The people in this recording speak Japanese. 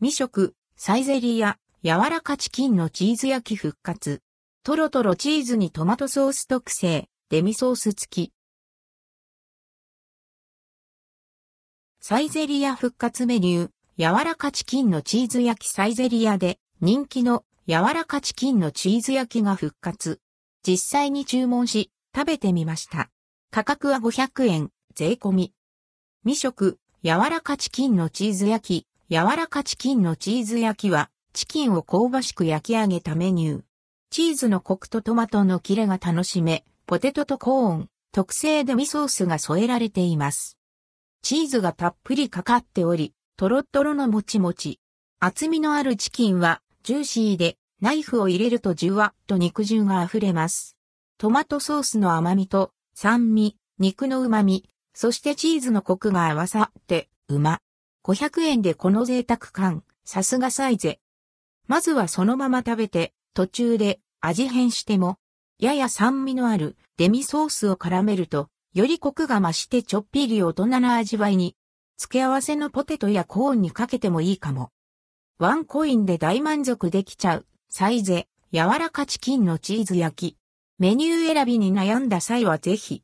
未食、サイゼリア、柔らかチキンのチーズ焼き復活。トロトロチーズにトマトソース特製、デミソース付き。サイゼリア復活メニュー、柔らかチキンのチーズ焼きサイゼリアで人気の柔らかチキンのチーズ焼きが復活。実際に注文し、食べてみました。価格は500円、税込み。未食、柔らかチキンのチーズ焼き、柔らかチキンのチーズ焼きは、チキンを香ばしく焼き上げたメニュー。チーズのコクとトマトのキレが楽しめ、ポテトとコーン、特製デミソースが添えられています。チーズがたっぷりかかっており、トロットロのもちもち。厚みのあるチキンは、ジューシーで、ナイフを入れるとじゅわっと肉汁が溢れます。トマトソースの甘みと、酸味、肉の旨味、そしてチーズのコクが合わさって、うま。500円でこの贅沢感、さすがサイゼ。まずはそのまま食べて、途中で味変しても、やや酸味のあるデミソースを絡めると、よりコクが増してちょっぴり大人な味わいに、付け合わせのポテトやコーンにかけてもいいかも。ワンコインで大満足できちゃう、サイゼ、柔らかチキンのチーズ焼き。メニュー選びに悩んだ際はぜひ、